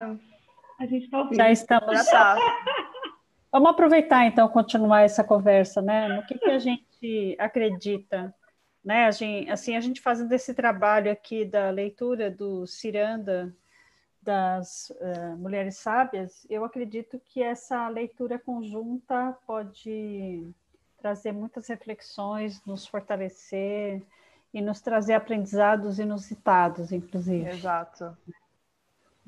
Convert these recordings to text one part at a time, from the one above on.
A gente está ouvindo. Já estamos. Já tá. Vamos aproveitar então continuar essa conversa, né? No que, que a gente acredita, né? A gente, assim, a gente fazendo esse trabalho aqui da leitura do Ciranda das uh, Mulheres Sábias, eu acredito que essa leitura conjunta pode trazer muitas reflexões, nos fortalecer e nos trazer aprendizados inusitados, inclusive. Exato.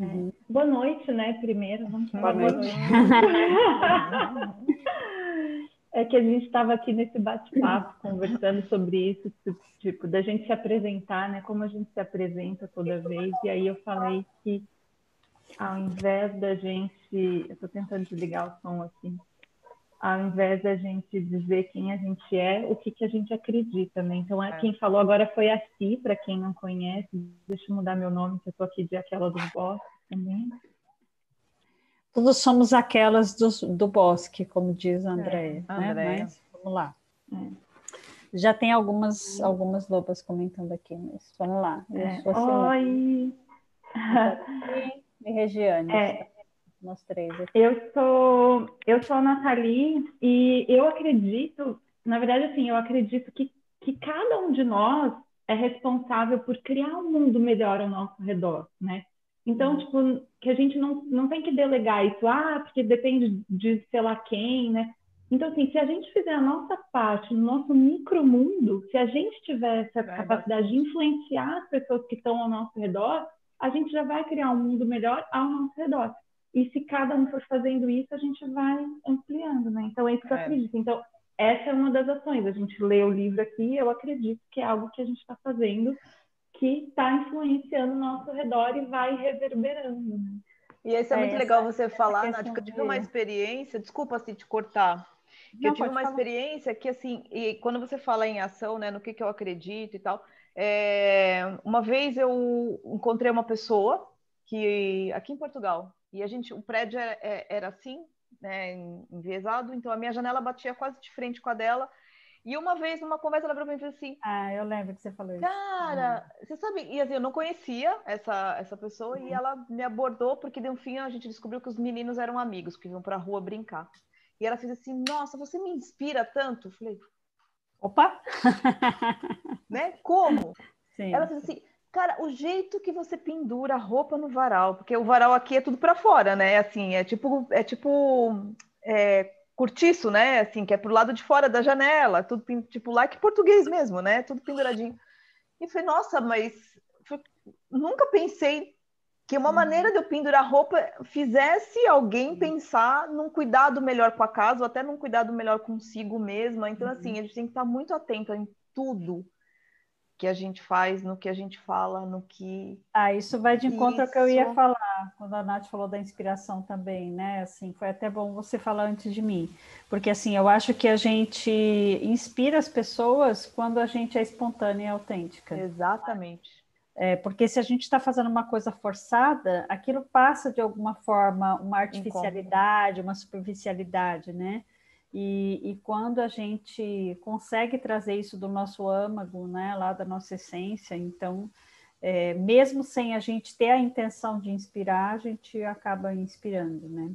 É. Uhum. Boa noite, né? Primeiro, vamos Boa noite. é que a gente estava aqui nesse bate-papo conversando sobre isso, tipo, da gente se apresentar, né? Como a gente se apresenta toda vez. E aí eu falei que ao invés da gente. Eu estou tentando desligar o som aqui ao invés da gente dizer quem a gente é, o que, que a gente acredita, né? Então, é. quem falou agora foi a Si, para quem não conhece. Deixa eu mudar meu nome, que eu estou aqui de aquela do bosque também. Todos somos aquelas do, do bosque, como diz a Andréia, é, né? Mas vamos lá. É. Já tem algumas, algumas lobas comentando aqui, mas vamos lá. É. Oi! E Regiane. É, nós três aqui. Eu sou, eu sou a Nathalie e eu acredito, na verdade, assim, eu acredito que, que cada um de nós é responsável por criar um mundo melhor ao nosso redor, né? Então, tipo, que a gente não, não tem que delegar isso, ah, porque depende de sei lá quem, né? Então, assim, se a gente fizer a nossa parte no nosso micromundo, se a gente tiver essa vai capacidade de influenciar as pessoas que estão ao nosso redor, a gente já vai criar um mundo melhor ao nosso redor. E se cada um for fazendo isso, a gente vai ampliando, né? Então é isso que eu é. acredito. Então, essa é uma das ações. A gente lê o livro aqui, eu acredito que é algo que a gente está fazendo que está influenciando o nosso redor e vai reverberando. Né? E isso é, é muito legal você falar, Nath, que eu tive uma experiência, desculpa se te cortar, que Não, eu tive uma falar. experiência que, assim, e quando você fala em ação, né, no que, que eu acredito e tal, é, uma vez eu encontrei uma pessoa que, aqui em Portugal, e a gente, o prédio era, é, era assim, né, enviesado, então a minha janela batia quase de frente com a dela. E uma vez, numa conversa, ela falou assim: Ah, eu lembro que você falou isso. Cara, uhum. você sabe, e assim, eu não conhecia essa, essa pessoa, uhum. e ela me abordou, porque de um fim a gente descobriu que os meninos eram amigos, que iam pra rua brincar. E ela fez assim: Nossa, você me inspira tanto. Eu falei: Opa! né? Como? Sim. Ela fez assim: Cara, o jeito que você pendura a roupa no varal, porque o varal aqui é tudo para fora, né? Assim, é tipo, é tipo é, cortiço, né? Assim, que é pro lado de fora da janela, tudo tipo like português mesmo, né? Tudo penduradinho. E falei, nossa, mas nunca pensei que uma uhum. maneira de eu pendurar roupa fizesse alguém pensar num cuidado melhor com a casa, ou até num cuidado melhor consigo mesma. Então, assim, uhum. a gente tem que estar muito atento em tudo que a gente faz, no que a gente fala, no que. Ah, isso vai de encontro isso... ao que eu ia falar, quando a Nath falou da inspiração também, né? Assim, foi até bom você falar antes de mim, porque assim, eu acho que a gente inspira as pessoas quando a gente é espontânea e autêntica. Exatamente. É, porque se a gente está fazendo uma coisa forçada, aquilo passa de alguma forma uma artificialidade, uma superficialidade, né? E, e, quando a gente consegue trazer isso do nosso âmago, né, lá da nossa essência, então, é, mesmo sem a gente ter a intenção de inspirar, a gente acaba inspirando, né?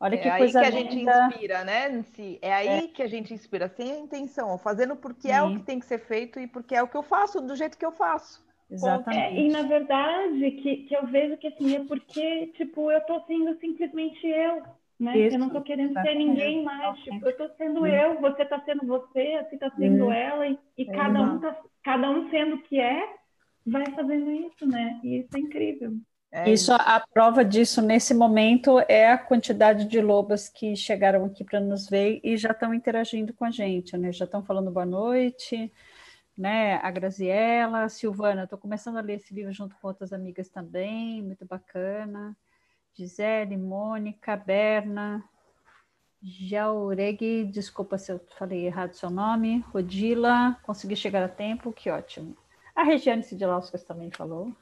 Olha é que aí coisa que a linda. gente inspira, né, Nancy? É aí é. que a gente inspira, sem a intenção, fazendo porque Sim. é o que tem que ser feito e porque é o que eu faço, do jeito que eu faço. Exatamente. É, e na verdade, que, que eu vejo que assim, é porque, tipo, eu tô sendo simplesmente eu, né? Isso, eu não estou querendo ser ninguém mais, tipo, eu estou sendo eu, você está sendo você, assim está sendo uhum. ela, e, e cada, um tá, cada um sendo o que é, vai fazendo isso, né? E isso é incrível. É isso, a prova disso nesse momento é a quantidade de lobas que chegaram aqui para nos ver e já estão interagindo com a gente, né? Já estão falando boa noite, né? A Graziela, a Silvana, estou começando a ler esse livro junto com outras amigas também, muito bacana. Gisele, Mônica, Berna, Jauregui, desculpa se eu falei errado seu nome, Rodila, consegui chegar a tempo, que ótimo. A Regiane Sidilauskas também falou.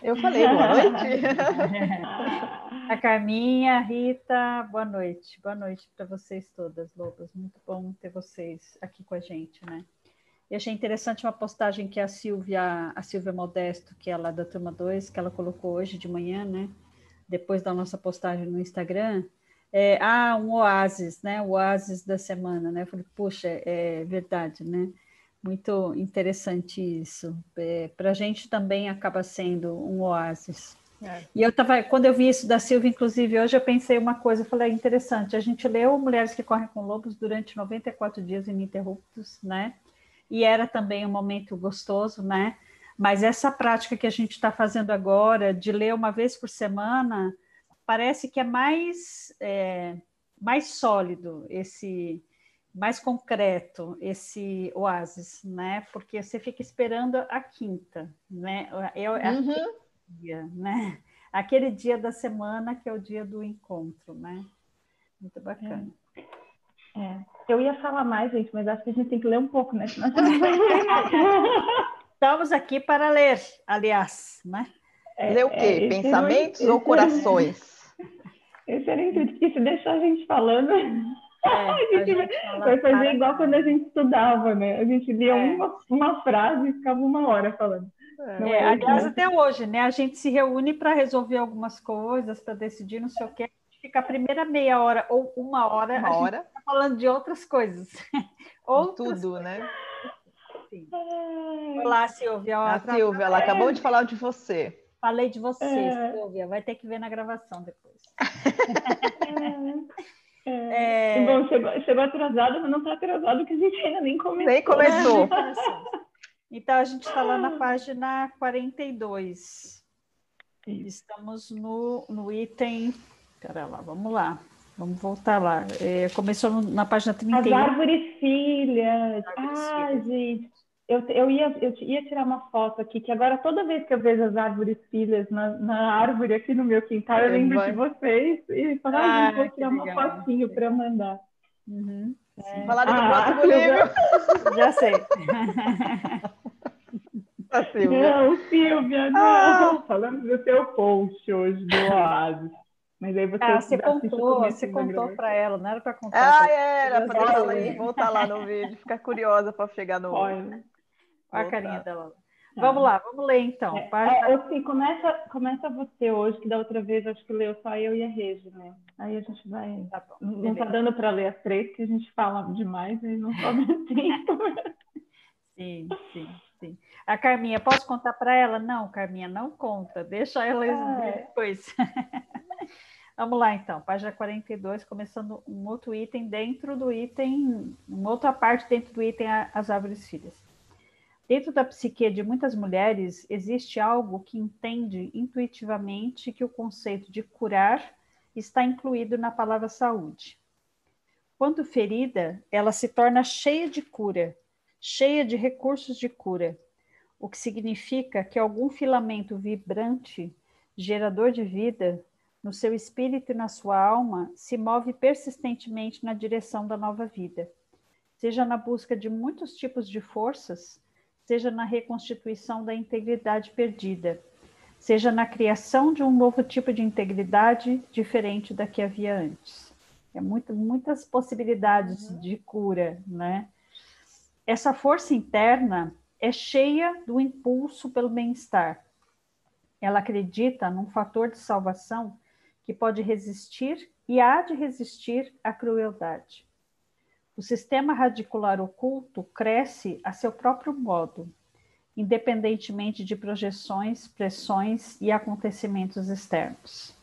Eu falei, boa noite. a Carminha, a Rita, boa noite. Boa noite para vocês todas, Lobas. Muito bom ter vocês aqui com a gente, né? E achei interessante uma postagem que a Silvia, a Silvia Modesto, que é lá da turma 2, que ela colocou hoje de manhã, né? Depois da nossa postagem no Instagram, é, ah, um oásis, né? O oásis da semana, né? Eu falei, puxa, é verdade, né? Muito interessante isso. É, Para a gente também acaba sendo um oásis. É. E eu estava, quando eu vi isso da Silvia, inclusive, hoje eu pensei uma coisa, eu falei, é interessante, a gente leu Mulheres que Correm com Lobos durante 94 dias ininterruptos, né? E era também um momento gostoso, né? Mas essa prática que a gente está fazendo agora, de ler uma vez por semana, parece que é mais, é, mais sólido esse mais concreto esse oásis, né? Porque você fica esperando a quinta, né? É, é uhum. dia, né? Aquele dia da semana que é o dia do encontro, né? Muito bacana. É. é. Eu ia falar mais, gente, mas acho que a gente tem que ler um pouco, né? Estamos aqui para ler, aliás, né? É, ler o quê? É, Pensamentos ou corações? Esse era intuito, porque se deixar a gente falando, é, a gente, a gente vai fazer igual quando a gente estudava, né? A gente lia é. uma, uma frase e ficava uma hora falando. É, é aliás, até hoje, né? A gente se reúne para resolver algumas coisas, para decidir não sei o quê. Fica a primeira meia hora ou uma hora, uma hora. Tá falando de outras coisas. outras tudo, coisas. né? Olá, Silvia. A Silvia, ela acabou de falar de você. Falei de você, é... Silvia. Vai ter que ver na gravação depois. é... é... Bom, chegou, chegou atrasado, mas não está atrasado, que a gente ainda nem começou. Nem começou. então, a gente está lá na página 42. Estamos no, no item. Pera lá, vamos lá. Vamos voltar lá. É, começou na página 31. As árvores filhas. As árvores ah, filhas. gente eu, eu, ia, eu ia tirar uma foto aqui, que agora toda vez que eu vejo as árvores filhas na, na árvore aqui no meu quintal, eu lembro de vocês e falo, ah, vou tirar uma legal, fotinho para mandar. Uhum. É. Falaram do ah, próximo livro. Já sei. A Silvia. Não, Silvia, não. Ah. Falando do seu post hoje do Oasis. Mas aí você, ah, você contou, você contou para ela, não era para contar. Ah, era para ela voltar lá no vídeo, ficar curiosa para chegar no. Olha. Olha a carinha dela. Tá. Vamos lá, vamos ler então. É, é, assim, começa, começa você hoje, que da outra vez acho que leu só eu e a Regi, né? Aí a gente vai. Tá bom, não está dando para ler as três, que a gente fala demais e não sobe tempo. sim, sim, sim. A Carminha, posso contar para ela? Não, Carminha, não conta, deixa ela é. depois. Vamos lá, então, página 42, começando um outro item dentro do item, uma outra parte dentro do item As Árvores Filhas. Dentro da psique de muitas mulheres, existe algo que entende intuitivamente que o conceito de curar está incluído na palavra saúde. Quando ferida, ela se torna cheia de cura, cheia de recursos de cura, o que significa que algum filamento vibrante, gerador de vida, no seu espírito e na sua alma, se move persistentemente na direção da nova vida, seja na busca de muitos tipos de forças seja na reconstituição da integridade perdida, seja na criação de um novo tipo de integridade diferente da que havia antes. É muito, muitas possibilidades uhum. de cura, né? Essa força interna é cheia do impulso pelo bem-estar. Ela acredita num fator de salvação que pode resistir e há de resistir à crueldade. O sistema radicular oculto cresce a seu próprio modo, independentemente de projeções, pressões e acontecimentos externos.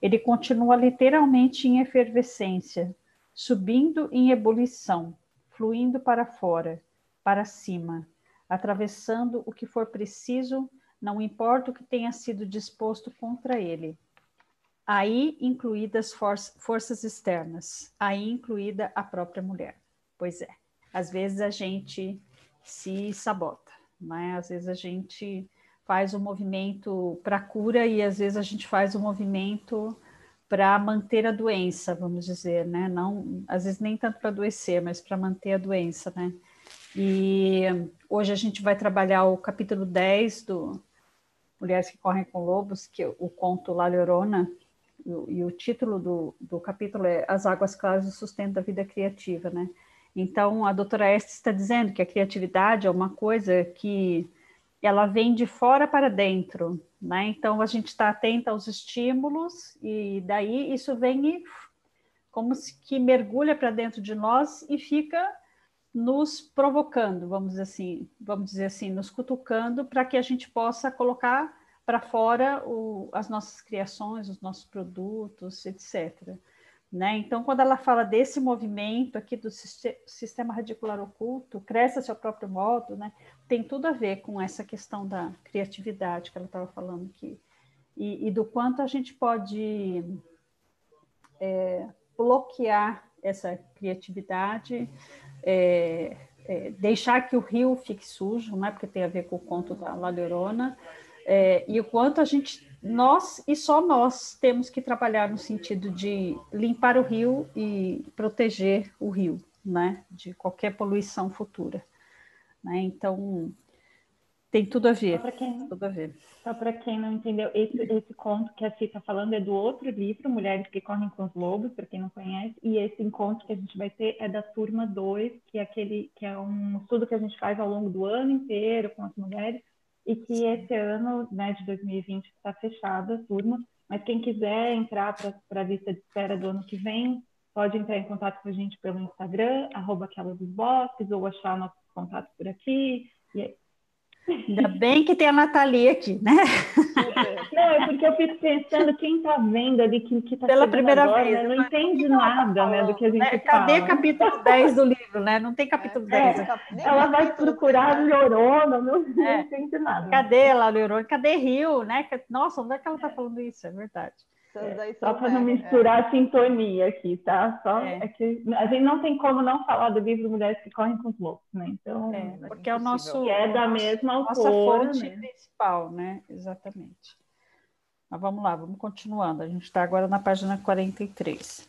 Ele continua literalmente em efervescência, subindo em ebulição, fluindo para fora, para cima, atravessando o que for preciso, não importa o que tenha sido disposto contra ele aí incluídas for forças externas, aí incluída a própria mulher. Pois é, às vezes a gente se sabota, né? Às vezes a gente faz o um movimento para cura e às vezes a gente faz o um movimento para manter a doença, vamos dizer, né? Não, às vezes nem tanto para adoecer, mas para manter a doença, né? E hoje a gente vai trabalhar o capítulo 10 do Mulheres que Correm com Lobos, que o conto La Llorona, e o título do, do capítulo é As Águas Claras e o Sustento da Vida Criativa, né? Então, a doutora Estes está dizendo que a criatividade é uma coisa que ela vem de fora para dentro, né? Então a gente está atenta aos estímulos e daí isso vem e, como se que mergulha para dentro de nós e fica nos provocando, vamos dizer assim, vamos dizer assim, nos cutucando para que a gente possa colocar para fora o, as nossas criações, os nossos produtos, etc. Né? Então, quando ela fala desse movimento aqui do sistema radicular oculto, cresce a seu próprio modo, né? tem tudo a ver com essa questão da criatividade que ela estava falando aqui, e, e, do quanto a gente pode é, bloquear essa criatividade, é, é, deixar que o rio fique sujo, né? porque tem a ver com o conto da La Llorona, é, e o quanto a gente, nós e só nós, temos que trabalhar no sentido de limpar o rio e proteger o rio, né, de qualquer poluição futura. Né? Então, tem tudo a ver. Só quem, para quem não entendeu, esse, esse conto que a Cita está falando é do outro livro, Mulheres que Correm com os Lobos, para quem não conhece, e esse encontro que a gente vai ter é da turma 2, que é aquele que é um estudo que a gente faz ao longo do ano inteiro com as mulheres, e que esse ano, né, de 2020, está fechada a turma, mas quem quiser entrar para a lista de espera do ano que vem, pode entrar em contato com a gente pelo Instagram, arroba aquela dos ou achar nossos contatos por aqui. E Ainda bem que tem a Nathalie aqui, né? Não, é porque eu fico pensando, quem está vendo ali, que está Pela primeira agora, vez. Né? Não entende nada né, do que a gente né? Cadê fala. capítulo 10 do livro, né? Não tem capítulo é, 10. É, ela vai procurar Llorona, não, não é. entende nada. Cadê ela, Llorona? Cadê Rio, né? Nossa, onde é que ela está falando isso? É verdade. É, só para não misturar é. a sintonia aqui, tá? Só é. é. que a gente não tem como não falar do livro Mulheres que Correm com os Lobos, né? Então, é, porque é o nosso é da mesma nossa autora, fonte né? principal, né? Exatamente. Mas vamos lá, vamos continuando. A gente está agora na página 43.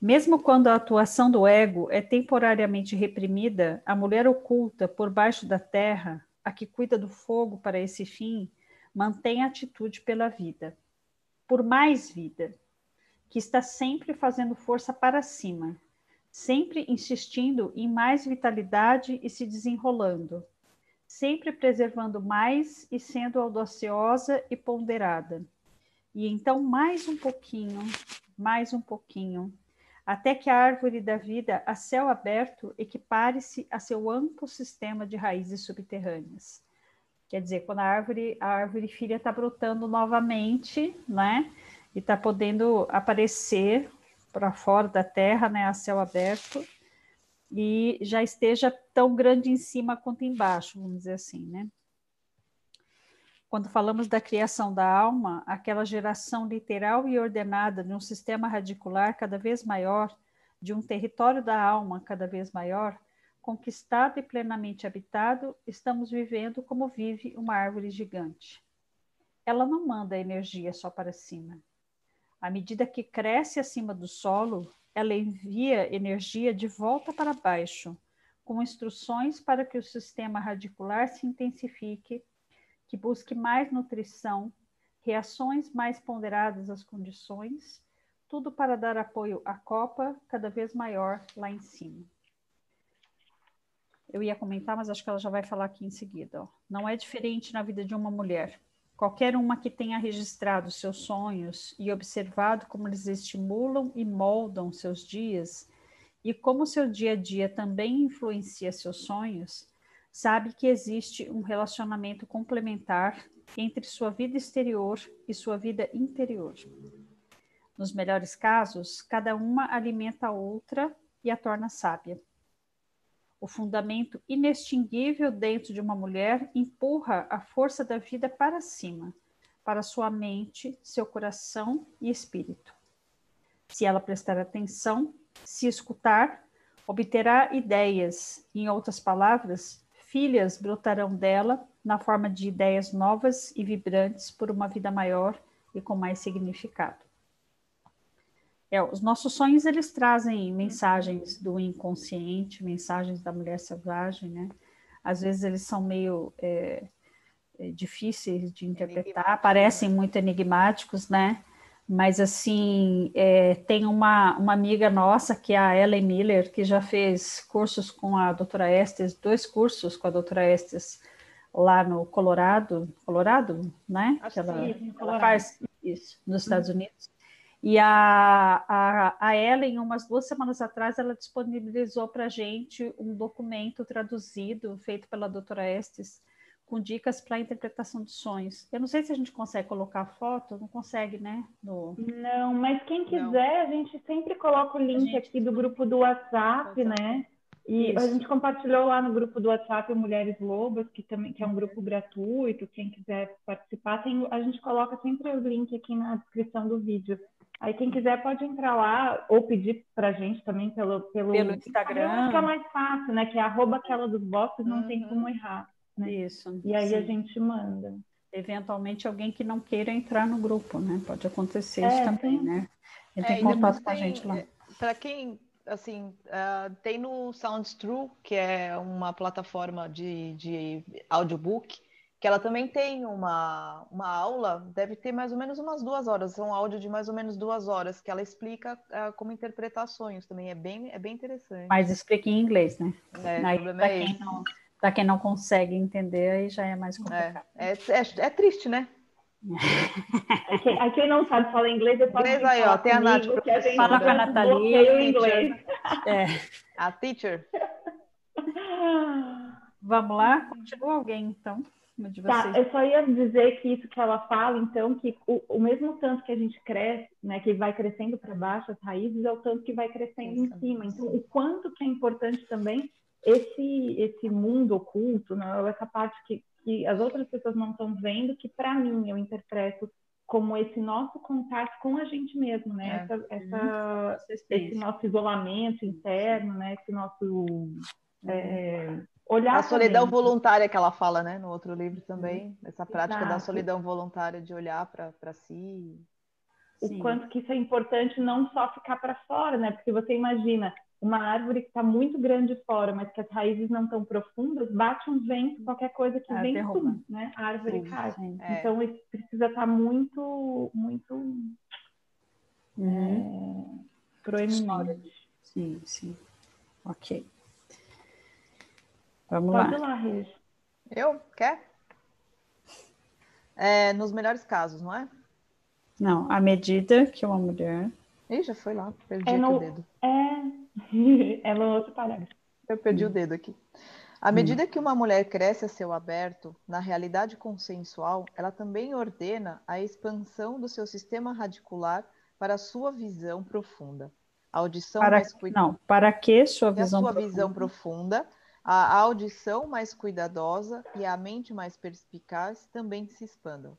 Mesmo quando a atuação do ego é temporariamente reprimida, a mulher oculta por baixo da terra, a que cuida do fogo para esse fim, mantém atitude pela vida por mais vida, que está sempre fazendo força para cima, sempre insistindo em mais vitalidade e se desenrolando, sempre preservando mais e sendo audaciosa e ponderada. E então mais um pouquinho, mais um pouquinho, até que a árvore da vida a céu aberto equipare-se a seu amplo sistema de raízes subterrâneas. Quer dizer, quando a árvore, a árvore filha está brotando novamente, né? E está podendo aparecer para fora da terra, né? A céu aberto, e já esteja tão grande em cima quanto embaixo, vamos dizer assim, né? Quando falamos da criação da alma, aquela geração literal e ordenada de um sistema radicular cada vez maior, de um território da alma cada vez maior, conquistado e plenamente habitado, estamos vivendo como vive uma árvore gigante. Ela não manda energia só para cima. À medida que cresce acima do solo, ela envia energia de volta para baixo, com instruções para que o sistema radicular se intensifique, que busque mais nutrição, reações mais ponderadas às condições, tudo para dar apoio à copa cada vez maior lá em cima eu ia comentar, mas acho que ela já vai falar aqui em seguida. Ó. Não é diferente na vida de uma mulher. Qualquer uma que tenha registrado seus sonhos e observado como eles estimulam e moldam seus dias, e como seu dia a dia também influencia seus sonhos, sabe que existe um relacionamento complementar entre sua vida exterior e sua vida interior. Nos melhores casos, cada uma alimenta a outra e a torna sábia. O fundamento inextinguível dentro de uma mulher empurra a força da vida para cima, para sua mente, seu coração e espírito. Se ela prestar atenção, se escutar, obterá ideias, em outras palavras, filhas brotarão dela na forma de ideias novas e vibrantes por uma vida maior e com mais significado. É, os nossos sonhos eles trazem mensagens do inconsciente, mensagens da mulher selvagem, né? Às vezes eles são meio é, é, difíceis de interpretar, parecem muito enigmáticos, né? Mas assim é, tem uma, uma amiga nossa que é a Ellen Miller que já fez cursos com a doutora Estes, dois cursos com a doutora Estes lá no Colorado, Colorado, né? Acho que ela, sim, ela faz isso nos Estados uhum. Unidos. E a, a, a Ellen, umas duas semanas atrás, ela disponibilizou para a gente um documento traduzido, feito pela doutora Estes, com dicas para a interpretação de sonhos. Eu não sei se a gente consegue colocar foto, não consegue, né? No... Não, mas quem quiser, não. a gente sempre coloca o link gente... aqui do grupo do WhatsApp, né? E Isso. a gente compartilhou lá no grupo do WhatsApp Mulheres Lobas, que também que é um grupo gratuito, quem quiser participar, tem, a gente coloca sempre o link aqui na descrição do vídeo. Aí quem quiser pode entrar lá ou pedir para a gente também pelo, pelo, pelo Instagram. Que é mais fácil, né? Que é arroba aquela dos bosses, não uhum. tem como errar. Né? Isso. E aí sim. a gente manda. Eventualmente alguém que não queira entrar no grupo, né? Pode acontecer é, isso também, sim. né? Ele tem é, contato com a gente lá. É, para quem, assim, uh, tem no Sounds True, que é uma plataforma de, de audiobook, que ela também tem uma, uma aula, deve ter mais ou menos umas duas horas, um áudio de mais ou menos duas horas, que ela explica uh, como interpretar sonhos também, é bem, é bem interessante. Mas explica em inglês, né? É, aí, para é quem, não, quem não consegue entender, aí já é mais complicado. É, é, é, é triste, né? A quem não sabe falar inglês, eu inglês aí, ó, tem a Nath, Fala com a Nathalie. inglês. É. A teacher. Vamos lá? Continua alguém, então. Tá, eu só ia dizer que isso que ela fala, então, que o, o mesmo tanto que a gente cresce, né, que vai crescendo para baixo as raízes, é o tanto que vai crescendo em cima. Então, o quanto que é importante também esse esse mundo oculto, né, essa parte que, que as outras pessoas não estão vendo, que para mim eu interpreto como esse nosso contato com a gente mesmo, né? É. Essa, essa, uhum. esse nosso isolamento interno, né? Esse nosso uhum. é, olhar a solidão voluntária que ela fala, né, no outro livro também, uhum. essa prática Exato. da solidão voluntária de olhar para si. O Sim. quanto que isso é importante não só ficar para fora, né? Porque você imagina uma árvore que está muito grande fora, mas que as raízes não estão profundas, bate um vento, qualquer coisa que é, vem, tum, né? A árvore sim, cai. É. Então isso precisa estar tá muito, muito uhum. é, proeminente. Sim, sim. Ok. Vamos Pode lá. lá, Regi. Eu? Quer? É, nos melhores casos, não é? Não, à medida que uma mulher. Ih, já foi lá, perdi é no... o dedo. É, é no outro parágrafo. Eu perdi hum. o dedo aqui. À medida hum. que uma mulher cresce a seu aberto, na realidade consensual, ela também ordena a expansão do seu sistema radicular para a sua visão profunda. A audição para, mais cuidadosa. Não, para que sua visão a sua profunda? visão profunda a audição mais cuidadosa e a mente mais perspicaz também se expandam.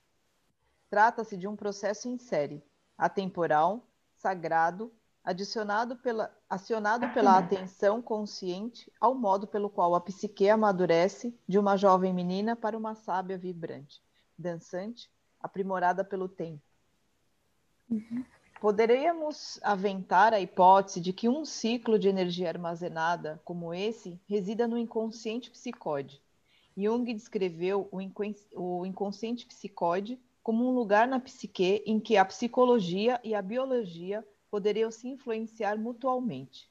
Trata-se de um processo em série, atemporal, sagrado, adicionado pela, acionado pela atenção consciente ao modo pelo qual a psique amadurece de uma jovem menina para uma sábia vibrante, dançante, aprimorada pelo tempo. Uhum. Poderíamos aventar a hipótese de que um ciclo de energia armazenada como esse resida no inconsciente psicode. Jung descreveu o, inconsciente psicode como um lugar na psique em que a psicologia e a biologia poderiam se influenciar mutualmente.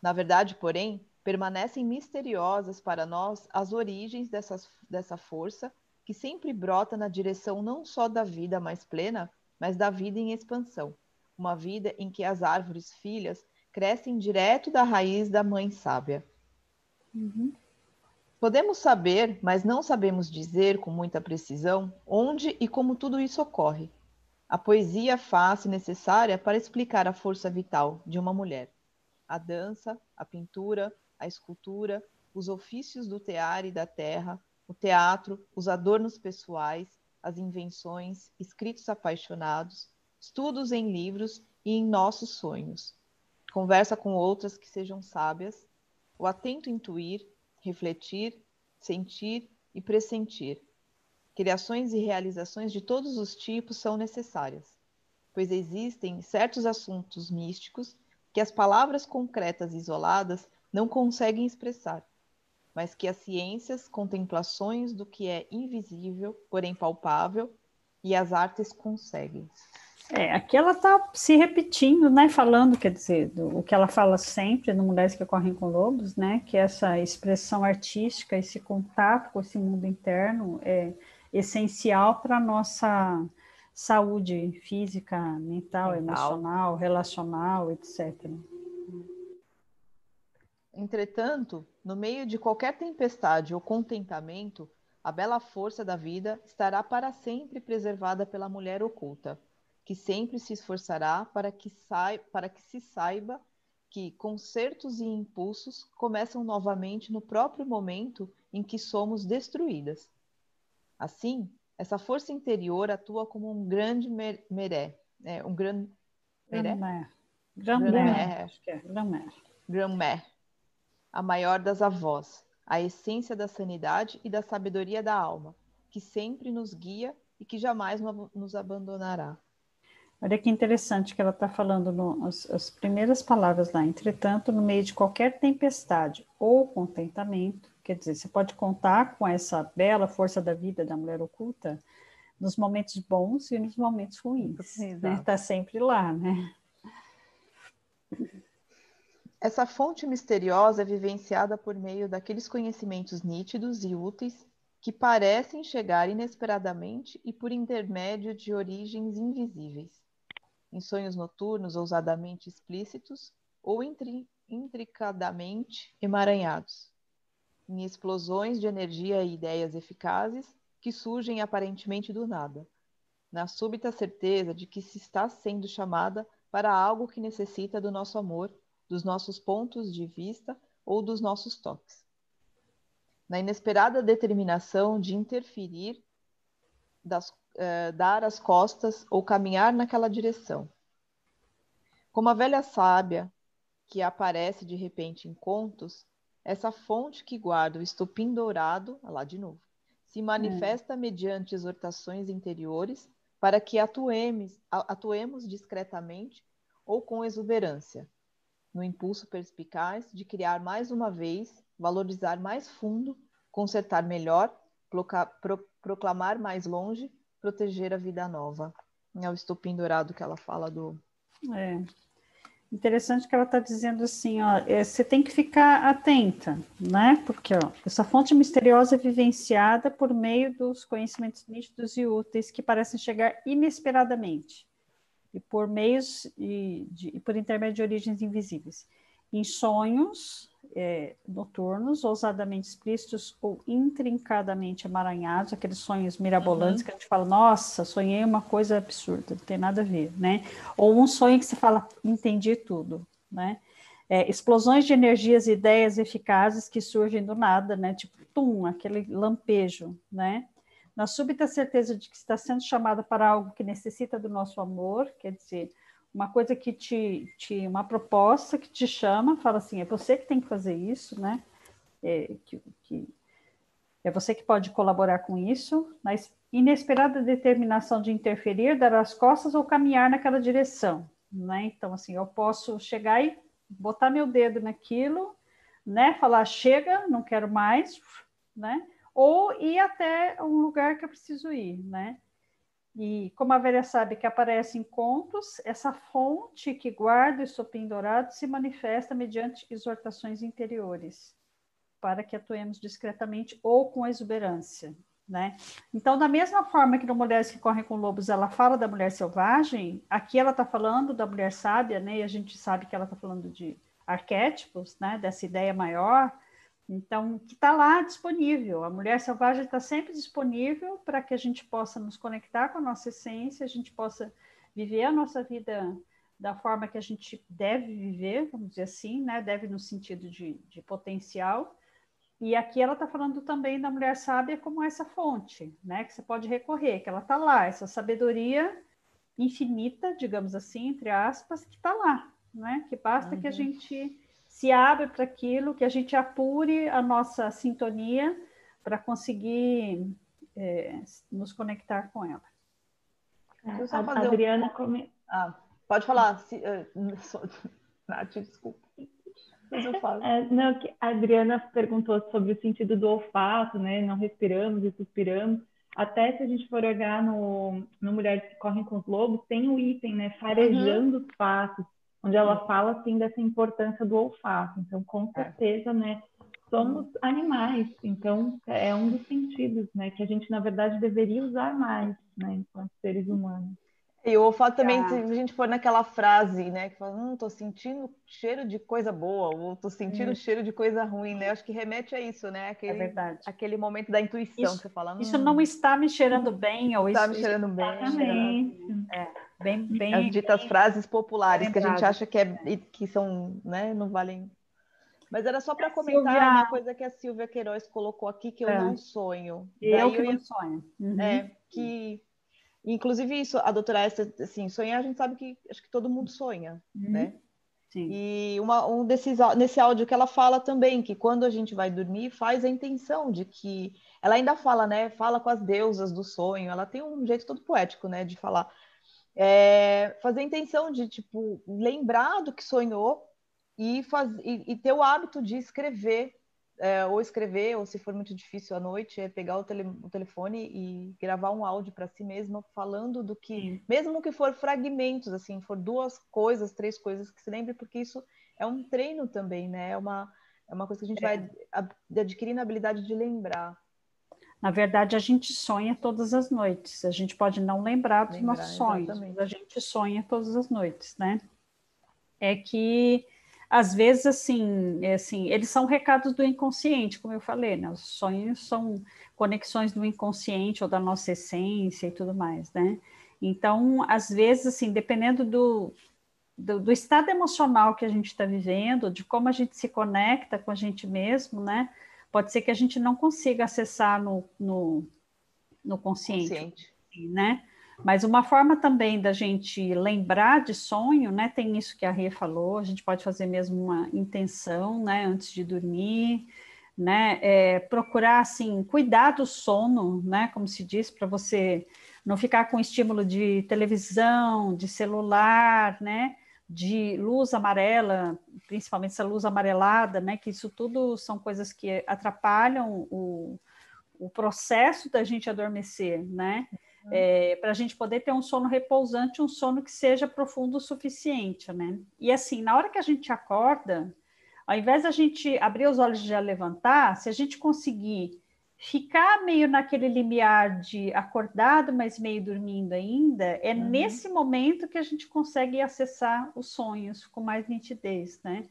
Na verdade, porém, permanecem misteriosas para nós as origens dessas, dessa força que sempre brota na direção não só da vida mais plena, mas da vida em expansão, uma vida em que as árvores filhas crescem direto da raiz da mãe sábia. Uhum. Podemos saber, mas não sabemos dizer com muita precisão onde e como tudo isso ocorre. A poesia faz necessária para explicar a força vital de uma mulher. A dança, a pintura, a escultura, os ofícios do tear e da terra, o teatro, os adornos pessoais, as invenções, escritos apaixonados, estudos em livros e em nossos sonhos. Conversa com outras que sejam sábias, o atento intuir, refletir, sentir e pressentir. Criações e realizações de todos os tipos são necessárias, pois existem certos assuntos místicos que as palavras concretas isoladas não conseguem expressar mas que as ciências, contemplações do que é invisível, porém palpável, e as artes conseguem. É, aqui ela está se repetindo, né? Falando, quer dizer, do, o que ela fala sempre no Mulheres que Correm com Lobos, né? Que essa expressão artística, esse contato com esse mundo interno é essencial para a nossa saúde física, mental, mental, emocional, relacional, etc. Entretanto, no meio de qualquer tempestade ou contentamento, a bela força da vida estará para sempre preservada pela mulher oculta, que sempre se esforçará para que, para que se saiba que concertos e impulsos começam novamente no próprio momento em que somos destruídas. Assim, essa força interior atua como um grande meré, é, um grande meré? Grand-mère, acho que é, Grand-mère a maior das avós, a essência da sanidade e da sabedoria da alma, que sempre nos guia e que jamais nos abandonará. Olha que interessante que ela está falando no, as, as, primeiras palavras lá. Entretanto, no meio de qualquer tempestade ou contentamento, quer dizer, você pode contar com essa bela força da vida da mulher oculta nos momentos bons e nos momentos ruins. Está né? Tá sempre lá, né? Essa fonte misteriosa é vivenciada por meio daqueles conhecimentos nítidos e úteis que parecem chegar inesperadamente e por intermédio de origens invisíveis, em sonhos noturnos ousadamente explícitos ou intri intricadamente emaranhados, em explosões de energia e ideias eficazes que surgem aparentemente do nada, na súbita certeza de que se está sendo chamada para algo que necessita do nosso amor dos nossos pontos de vista ou dos nossos toques. Na inesperada determinação de interferir, das, uh, dar as costas ou caminhar naquela direção. Como a velha sábia que aparece de repente em contos, essa fonte que guarda o estupim dourado, lá de novo, se manifesta mediante exortações interiores para que atuemos, atuemos discretamente ou com exuberância, no impulso perspicaz de criar mais uma vez, valorizar mais fundo, consertar melhor, pro, proclamar mais longe, proteger a vida nova. É o estupim dourado que ela fala do. É. Interessante que ela está dizendo assim, ó, é, você tem que ficar atenta, né? Porque ó, essa fonte misteriosa é vivenciada por meio dos conhecimentos nítidos e úteis que parecem chegar inesperadamente e por meios e, de, e por intermédio de origens invisíveis. Em sonhos é, noturnos, ousadamente explícitos ou intrincadamente emaranhados, aqueles sonhos mirabolantes uhum. que a gente fala, nossa, sonhei uma coisa absurda, não tem nada a ver, né? Ou um sonho que você fala, entendi tudo, né? É, explosões de energias e ideias eficazes que surgem do nada, né? Tipo, tum, aquele lampejo, né? Na súbita certeza de que está sendo chamada para algo que necessita do nosso amor, quer dizer, uma coisa que te, te uma proposta que te chama, fala assim, é você que tem que fazer isso, né? É, que, que, é você que pode colaborar com isso, na inesperada determinação de interferir, dar as costas ou caminhar naquela direção, né? Então, assim, eu posso chegar e botar meu dedo naquilo, né? Falar, chega, não quero mais, né? Ou ir até um lugar que eu preciso ir, né? E como a velha sabe que aparece em contos, essa fonte que guarda o estopim dourado se manifesta mediante exortações interiores, para que atuemos discretamente ou com exuberância, né? Então, da mesma forma que no Mulheres que Correm com Lobos ela fala da mulher selvagem, aqui ela está falando da mulher sábia, né? E a gente sabe que ela está falando de arquétipos, né? Dessa ideia maior, então, que está lá disponível. A mulher selvagem está sempre disponível para que a gente possa nos conectar com a nossa essência, a gente possa viver a nossa vida da forma que a gente deve viver, vamos dizer assim, né? Deve no sentido de, de potencial. E aqui ela está falando também da mulher sábia como essa fonte, né? Que você pode recorrer, que ela está lá, essa sabedoria infinita, digamos assim, entre aspas, que está lá, né? Que basta uhum. que a gente se abre para aquilo, que a gente apure a nossa sintonia para conseguir é, nos conectar com ela. A, Adriana, um... come... ah, pode falar. Se, uh, Nath, desculpa. Mas eu falo. É, não, a Adriana perguntou sobre o sentido do olfato, né? Não respiramos e suspiramos. até se a gente for olhar no, no Mulheres que Correm com os Lobos, tem o item, né? Farejando uhum. os passos, onde ela fala, assim, dessa importância do olfato. Então, com é. certeza, é. né? Somos animais, então é um dos sentidos, né? Que a gente, na verdade, deveria usar mais, né? Enquanto seres humanos. E o olfato também, ah. se a gente for naquela frase, né, que fala, hum, tô sentindo cheiro de coisa boa, ou tô sentindo hum. cheiro de coisa ruim, né? Acho que remete a isso, né? Aquele, é verdade. Aquele momento da intuição isso, que você fala. Hum, isso não está me cheirando bem, ou está isso me cheirando bem. Exatamente. É, bem, bem. As ditas bem, frases populares que a gente acha que, é, que são, né, não valem. Mas era só para comentar Silvia... uma coisa que a Silvia Queiroz colocou aqui, que eu é. não sonho. Eu que eu não sonho. Uhum. É, que Inclusive isso, a doutora Esther, assim, sonhar a gente sabe que acho que todo mundo sonha, uhum. né? Sim. E uma, um desses, nesse áudio que ela fala também que quando a gente vai dormir faz a intenção de que ela ainda fala, né? Fala com as deusas do sonho. Ela tem um jeito todo poético, né? De falar, é, fazer a intenção de tipo lembrar do que sonhou e, faz, e, e ter o hábito de escrever é, ou escrever, ou se for muito difícil à noite, é pegar o, tele, o telefone e gravar um áudio para si mesma falando do que, Sim. mesmo que for fragmentos, assim, for duas coisas, três coisas que se lembre, porque isso é um treino também, né? É uma, é uma coisa que a gente é. vai adquirindo a habilidade de lembrar. Na verdade, a gente sonha todas as noites. A gente pode não lembrar dos lembrar, nossos sonhos, exatamente. mas a gente sonha todas as noites, né? É que às vezes, assim, é assim, eles são recados do inconsciente, como eu falei, né? Os sonhos são conexões do inconsciente ou da nossa essência e tudo mais, né? Então, às vezes, assim, dependendo do, do, do estado emocional que a gente está vivendo, de como a gente se conecta com a gente mesmo, né? Pode ser que a gente não consiga acessar no, no, no consciente, consciente. né? Mas uma forma também da gente lembrar de sonho, né? Tem isso que a Rê falou, a gente pode fazer mesmo uma intenção, né? Antes de dormir, né? É, procurar, assim, cuidar do sono, né? Como se diz, para você não ficar com estímulo de televisão, de celular, né? De luz amarela, principalmente essa luz amarelada, né? Que isso tudo são coisas que atrapalham o, o processo da gente adormecer, né? é, para a gente poder ter um sono repousante, um sono que seja profundo o suficiente, né? E assim, na hora que a gente acorda, ao invés da gente abrir os olhos e já levantar, se a gente conseguir ficar meio naquele limiar de acordado, mas meio dormindo ainda, é uhum. nesse momento que a gente consegue acessar os sonhos com mais nitidez, né?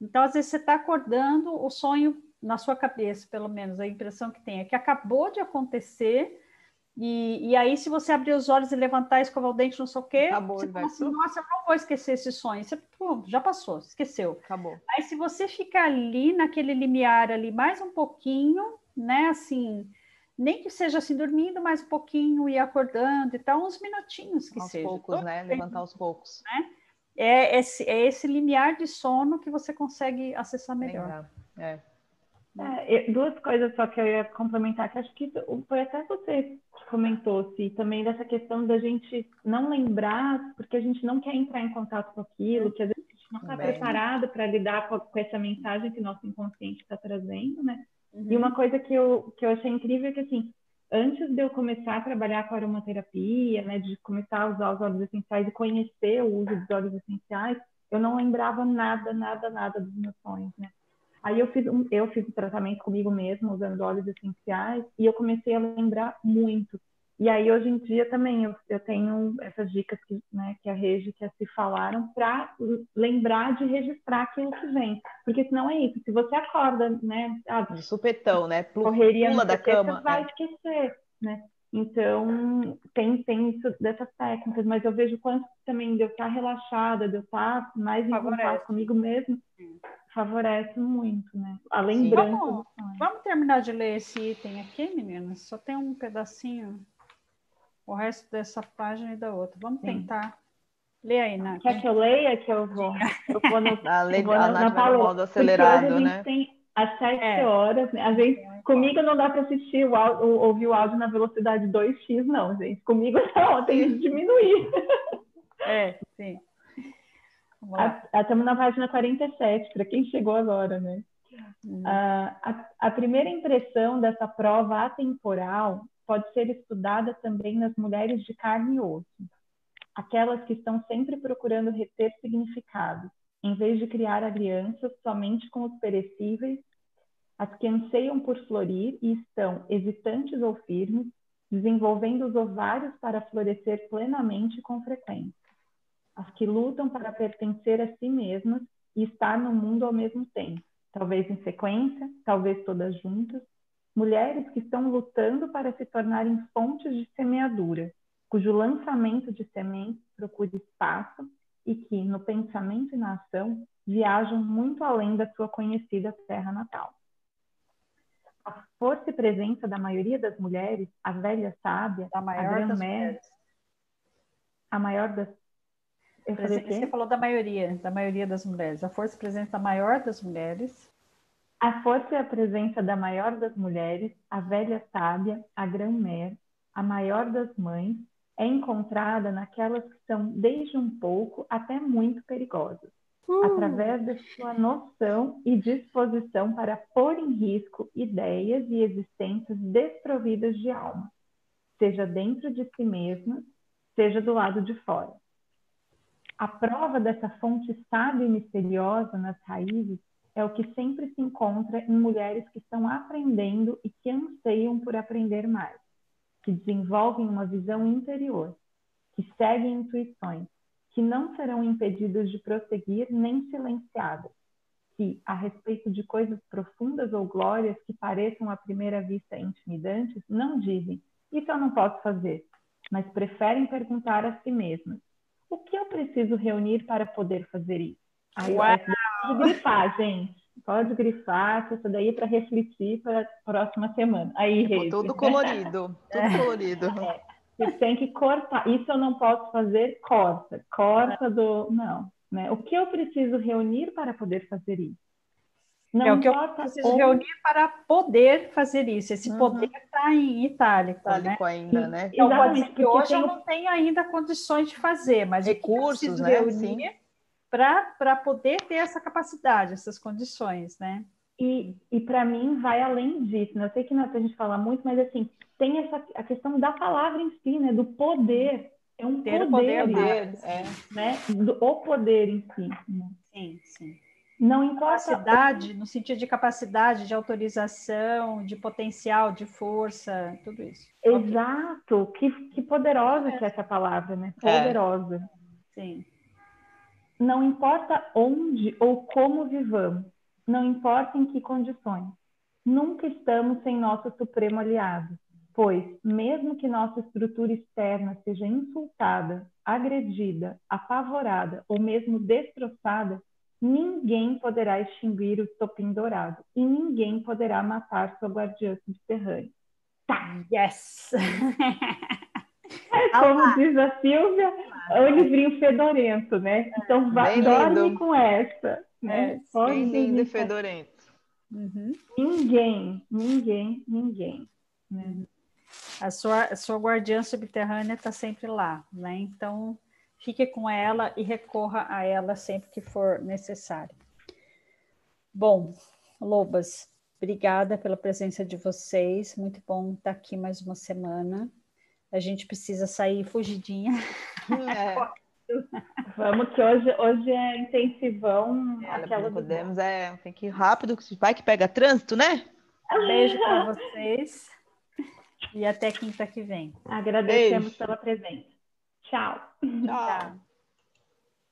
Então, às vezes você está acordando, o sonho na sua cabeça, pelo menos, a impressão que tem é que acabou de acontecer, e, e aí, se você abrir os olhos e levantar, escovar o dente, não sei o quê, Acabou, você fala assim, nossa, eu não vou esquecer esse sonho. Você, pô, já passou, esqueceu. Acabou. Aí, se você ficar ali, naquele limiar ali, mais um pouquinho, né, assim, nem que seja assim, dormindo mais um pouquinho e acordando e tal, uns minutinhos que aos seja. Aos poucos, né? Levantar aos poucos. Né? É, esse, é esse limiar de sono que você consegue acessar melhor. É. É, duas coisas só que eu ia complementar, que acho que foi até você que comentou, se também dessa questão da gente não lembrar, porque a gente não quer entrar em contato com aquilo, que às vezes a gente não está preparado para lidar com, com, essa mensagem que o nosso inconsciente está trazendo, né? Uhum. E uma coisa que eu, que eu achei incrível é que, assim, antes de eu começar a trabalhar com aromaterapia, né, de começar a usar os óleos essenciais e conhecer o uso dos óleos essenciais, eu não lembrava nada, nada, nada dos meus sonhos, né? Aí eu fiz, um, eu fiz um tratamento comigo mesmo, usando óleos essenciais, e eu comecei a lembrar muito. E aí, hoje em dia, também eu, eu tenho essas dicas que, né, que a Regi que se falaram para lembrar de registrar aquilo que vem. Porque senão é isso, se você acorda, né? Ah, de supetão, né? Pula, correria pula da cama. Você vai é. esquecer, né? Então, tem, tem isso dessas técnicas, mas eu vejo quanto também de eu estar relaxada, de eu estar mais em contato comigo mesmo, favorece muito, né? A lembrança. Vamos, vamos, terminar de ler esse item aqui, meninas? Só tem um pedacinho, o resto dessa página e da outra. Vamos Sim. tentar. Lê aí, Nath. Quer que eu leia? Que eu vou. Eu vou no, a lei, vou a Nath vai no modo acelerado, né? Tem às sete é. horas, né? Às vezes, comigo não dá para assistir o áudio, ouvir o áudio na velocidade 2x, não, gente. Comigo não, tem que diminuir. É, sim. Estamos na página 47, para quem chegou agora, né? Hum. A, a, a, primeira impressão dessa prova atemporal pode ser estudada também nas mulheres de carne e osso, aquelas que estão sempre procurando reter significado, em vez de criar alianças somente com os perecíveis, as que anseiam por florir e estão hesitantes ou firmes, desenvolvendo os ovários para florescer plenamente com frequência, as que lutam para pertencer a si mesmas e estar no mundo ao mesmo tempo, talvez em sequência, talvez todas juntas, mulheres que estão lutando para se tornarem fontes de semeadura, cujo lançamento de sementes procura espaço e que, no pensamento e na ação, viajam muito além da sua conhecida terra natal. A força e presença da maioria das mulheres, a velha sábia, a maior a das mulheres. a maior das você falou da maioria, da maioria das mulheres. A força e presença da maior das mulheres. A força e a presença da maior das mulheres, a velha sábia, a grã-mer, a maior das mães, é encontrada naquelas que são desde um pouco até muito perigosas, uh. através da sua noção e disposição para pôr em risco ideias e existências desprovidas de alma, seja dentro de si mesmas, seja do lado de fora. A prova dessa fonte sábia e misteriosa nas raízes é o que sempre se encontra em mulheres que estão aprendendo e que anseiam por aprender mais que desenvolvem uma visão interior, que seguem intuições, que não serão impedidas de prosseguir nem silenciadas, que, a respeito de coisas profundas ou glórias que pareçam à primeira vista intimidantes, não dizem, isso eu não posso fazer, mas preferem perguntar a si mesmas, o que eu preciso reunir para poder fazer isso? Aí, Uau! pode grifar, gente. Pode grifar, que isso daí é para refletir para a próxima semana. Aí, tipo, tudo colorido, tudo é. colorido. É. Você tem que cortar. Isso eu não posso fazer, corta. Corta do. Não. Né? O que eu preciso reunir para poder fazer isso? Não é o que eu preciso onde... reunir para poder fazer isso. Esse uhum. poder está em itálico, itálico né? ainda, né? Então, Exatamente, que hoje eu não tenho ainda condições de fazer, mas recursos, né? Reunir Sim para poder ter essa capacidade, essas condições, né? E, e para mim vai além disso. Né? Eu sei que não é a gente fala muito, mas assim, tem essa a questão da palavra em si, né? Do poder. É um ter poder, poder é. né? Do, o poder em si. Né? Sim, sim. Não importa. Capacidade, no sentido de capacidade, de autorização, de potencial, de força, tudo isso. Exato. Okay. Que, que poderosa é. que é essa palavra, né? É. Poderosa. É. Sim. Não importa onde ou como vivamos, não importa em que condições, nunca estamos sem nosso supremo aliado, pois, mesmo que nossa estrutura externa seja insultada, agredida, apavorada ou mesmo destroçada, ninguém poderá extinguir o estopim dourado e ninguém poderá matar sua guardiã subterrânea. Tá, yes! Como diz a Silvia, é o livrinho fedorento, né? Então vai, dorme com essa. Né? É, Pode bem lindo e fedorento. Uhum. Ninguém, ninguém, ninguém. Né? A, sua, a sua guardiã subterrânea está sempre lá, né? Então fique com ela e recorra a ela sempre que for necessário. Bom, Lobas, obrigada pela presença de vocês. Muito bom estar aqui mais uma semana a gente precisa sair fugidinha. É. Vamos que hoje, hoje é intensivão. É, aquela podemos, é, tem que ir rápido, vai que pega trânsito, né? Beijo para vocês e até quinta que vem. Agradecemos Beijo. pela presença. Tchau. Tchau. Tchau.